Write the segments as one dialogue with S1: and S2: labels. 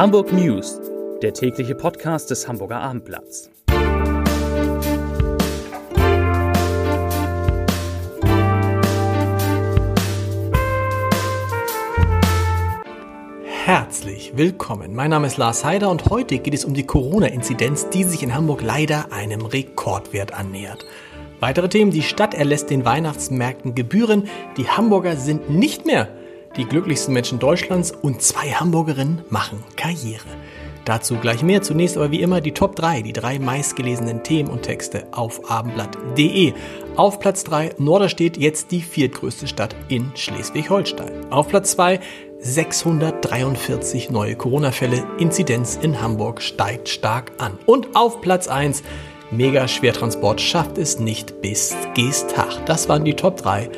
S1: Hamburg News, der tägliche Podcast des Hamburger Abendblatts.
S2: Herzlich willkommen. Mein Name ist Lars Heider und heute geht es um die Corona-Inzidenz, die sich in Hamburg leider einem Rekordwert annähert. Weitere Themen, die Stadt erlässt den Weihnachtsmärkten Gebühren, die Hamburger sind nicht mehr die glücklichsten Menschen Deutschlands und zwei Hamburgerinnen machen Karriere. Dazu gleich mehr. Zunächst aber wie immer die Top 3, die drei meistgelesenen Themen und Texte auf abendblatt.de. Auf Platz 3 Norderstedt, jetzt die viertgrößte Stadt in Schleswig-Holstein. Auf Platz 2 643 neue Corona-Fälle. Inzidenz in Hamburg steigt stark an. Und auf Platz 1 Mega-Schwertransport schafft es nicht bis Geestach. Das waren die Top 3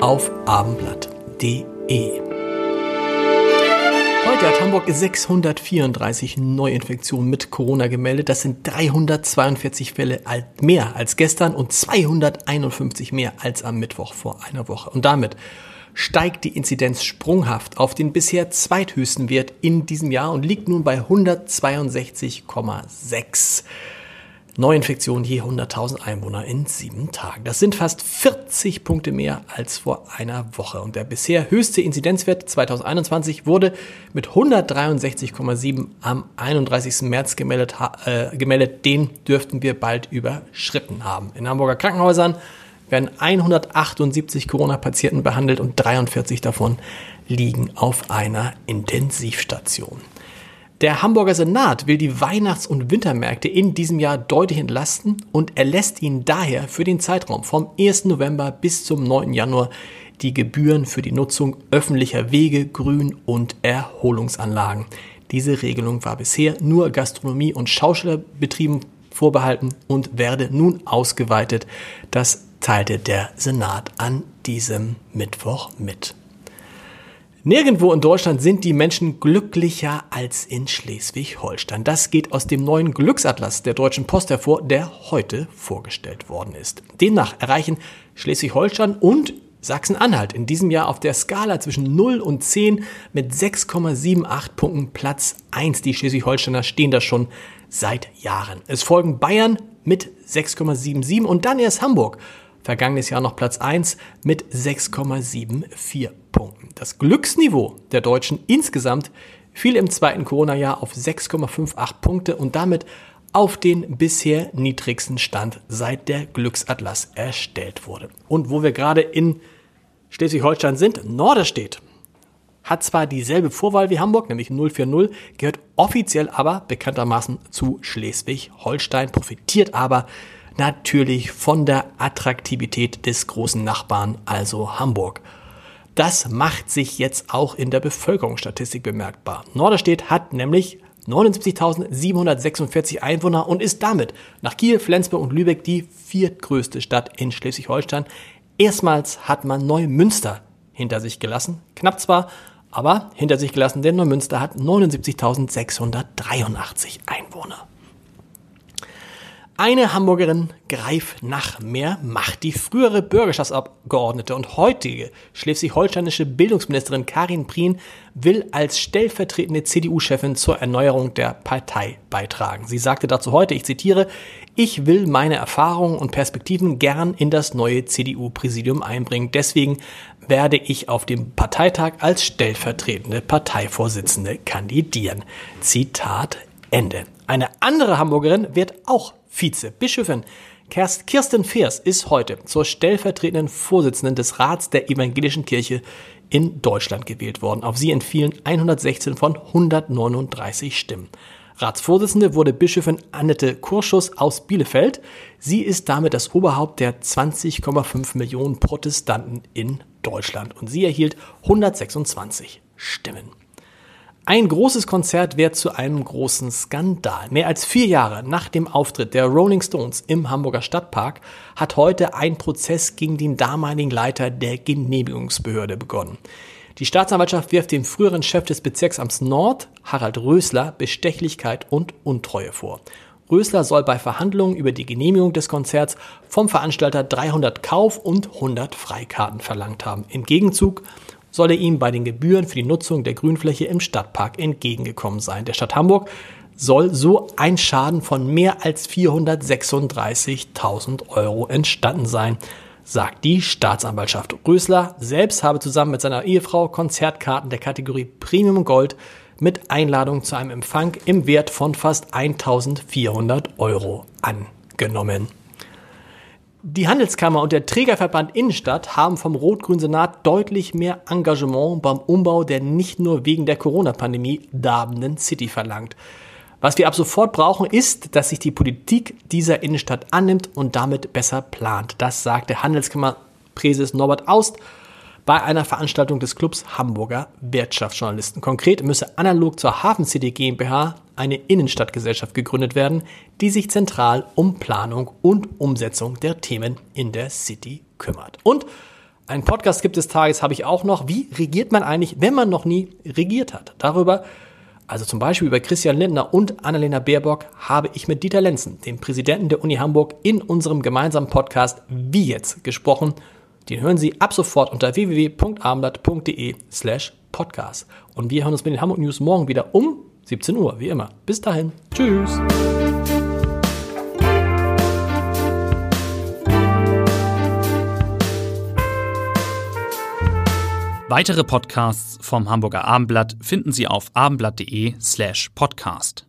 S2: auf abendblatt.de. E. Heute hat Hamburg 634 Neuinfektionen mit Corona gemeldet. Das sind 342 Fälle mehr als gestern und 251 mehr als am Mittwoch vor einer Woche. Und damit steigt die Inzidenz sprunghaft auf den bisher zweithöchsten Wert in diesem Jahr und liegt nun bei 162,6. Neuinfektionen je 100.000 Einwohner in sieben Tagen. Das sind fast 40 Punkte mehr als vor einer Woche. Und der bisher höchste Inzidenzwert 2021 wurde mit 163,7 am 31. März gemeldet, äh, gemeldet. Den dürften wir bald überschritten haben. In Hamburger Krankenhäusern werden 178 Corona-Patienten behandelt und 43 davon liegen auf einer Intensivstation. Der Hamburger Senat will die Weihnachts- und Wintermärkte in diesem Jahr deutlich entlasten und erlässt ihnen daher für den Zeitraum vom 1. November bis zum 9. Januar die Gebühren für die Nutzung öffentlicher Wege, Grün- und Erholungsanlagen. Diese Regelung war bisher nur Gastronomie- und Schauspielerbetrieben vorbehalten und werde nun ausgeweitet. Das teilte der Senat an diesem Mittwoch mit. Nirgendwo in Deutschland sind die Menschen glücklicher als in Schleswig-Holstein. Das geht aus dem neuen Glücksatlas der Deutschen Post hervor, der heute vorgestellt worden ist. Demnach erreichen Schleswig-Holstein und Sachsen-Anhalt in diesem Jahr auf der Skala zwischen 0 und 10 mit 6,78 Punkten Platz 1. Die Schleswig-Holsteiner stehen da schon seit Jahren. Es folgen Bayern mit 6,77 und dann erst Hamburg vergangenes Jahr noch Platz 1 mit 6,74 Punkten. Das Glücksniveau der Deutschen insgesamt fiel im zweiten Corona-Jahr auf 6,58 Punkte und damit auf den bisher niedrigsten Stand, seit der Glücksatlas erstellt wurde. Und wo wir gerade in Schleswig-Holstein sind, Norderstedt hat zwar dieselbe Vorwahl wie Hamburg, nämlich 040, gehört offiziell aber bekanntermaßen zu Schleswig-Holstein, profitiert aber natürlich von der Attraktivität des großen Nachbarn, also Hamburg. Das macht sich jetzt auch in der Bevölkerungsstatistik bemerkbar. Norderstedt hat nämlich 79.746 Einwohner und ist damit nach Kiel, Flensburg und Lübeck die viertgrößte Stadt in Schleswig-Holstein. Erstmals hat man Neumünster hinter sich gelassen. Knapp zwar, aber hinter sich gelassen, denn Neumünster hat 79.683 Einwohner. Eine Hamburgerin greift nach mehr Macht. Die frühere Bürgerschaftsabgeordnete und heutige schleswig-holsteinische Bildungsministerin Karin Prien will als stellvertretende CDU-Chefin zur Erneuerung der Partei beitragen. Sie sagte dazu heute, ich zitiere, ich will meine Erfahrungen und Perspektiven gern in das neue CDU-Präsidium einbringen. Deswegen werde ich auf dem Parteitag als stellvertretende Parteivorsitzende kandidieren. Zitat Ende. Eine andere Hamburgerin wird auch Vize-Bischöfin. Kirsten Feers ist heute zur stellvertretenden Vorsitzenden des Rats der Evangelischen Kirche in Deutschland gewählt worden. Auf sie entfielen 116 von 139 Stimmen. Ratsvorsitzende wurde Bischöfin Annette Kurschus aus Bielefeld. Sie ist damit das Oberhaupt der 20,5 Millionen Protestanten in Deutschland und sie erhielt 126 Stimmen. Ein großes Konzert wird zu einem großen Skandal. Mehr als vier Jahre nach dem Auftritt der Rolling Stones im Hamburger Stadtpark hat heute ein Prozess gegen den damaligen Leiter der Genehmigungsbehörde begonnen. Die Staatsanwaltschaft wirft dem früheren Chef des Bezirksamts Nord, Harald Rösler, Bestechlichkeit und Untreue vor. Rösler soll bei Verhandlungen über die Genehmigung des Konzerts vom Veranstalter 300 Kauf- und 100 Freikarten verlangt haben. Im Gegenzug solle ihm bei den Gebühren für die Nutzung der Grünfläche im Stadtpark entgegengekommen sein. Der Stadt Hamburg soll so ein Schaden von mehr als 436.000 Euro entstanden sein, sagt die Staatsanwaltschaft. Rösler selbst habe zusammen mit seiner Ehefrau Konzertkarten der Kategorie Premium Gold mit Einladung zu einem Empfang im Wert von fast 1400 Euro angenommen. Die Handelskammer und der Trägerverband Innenstadt haben vom Rot-Grünen Senat deutlich mehr Engagement beim Umbau der nicht nur wegen der Corona-Pandemie darbenden City verlangt. Was wir ab sofort brauchen, ist, dass sich die Politik dieser Innenstadt annimmt und damit besser plant. Das sagte Handelskammerpräses Norbert Aust bei einer Veranstaltung des Clubs Hamburger Wirtschaftsjournalisten. Konkret müsse analog zur Hafen City GmbH eine Innenstadtgesellschaft gegründet werden, die sich zentral um Planung und Umsetzung der Themen in der City kümmert. Und ein Podcast gibt es Tages habe ich auch noch. Wie regiert man eigentlich, wenn man noch nie regiert hat? Darüber also zum Beispiel über Christian Lindner und Annalena Baerbock, habe ich mit Dieter Lenzen, dem Präsidenten der Uni Hamburg, in unserem gemeinsamen Podcast Wie jetzt gesprochen. Den hören Sie ab sofort unter www.abendblatt.de slash podcast. Und wir hören uns mit den Hamburg News morgen wieder um 17 Uhr, wie immer. Bis dahin. Tschüss.
S1: Weitere Podcasts vom Hamburger Abendblatt finden Sie auf abendblatt.de slash podcast.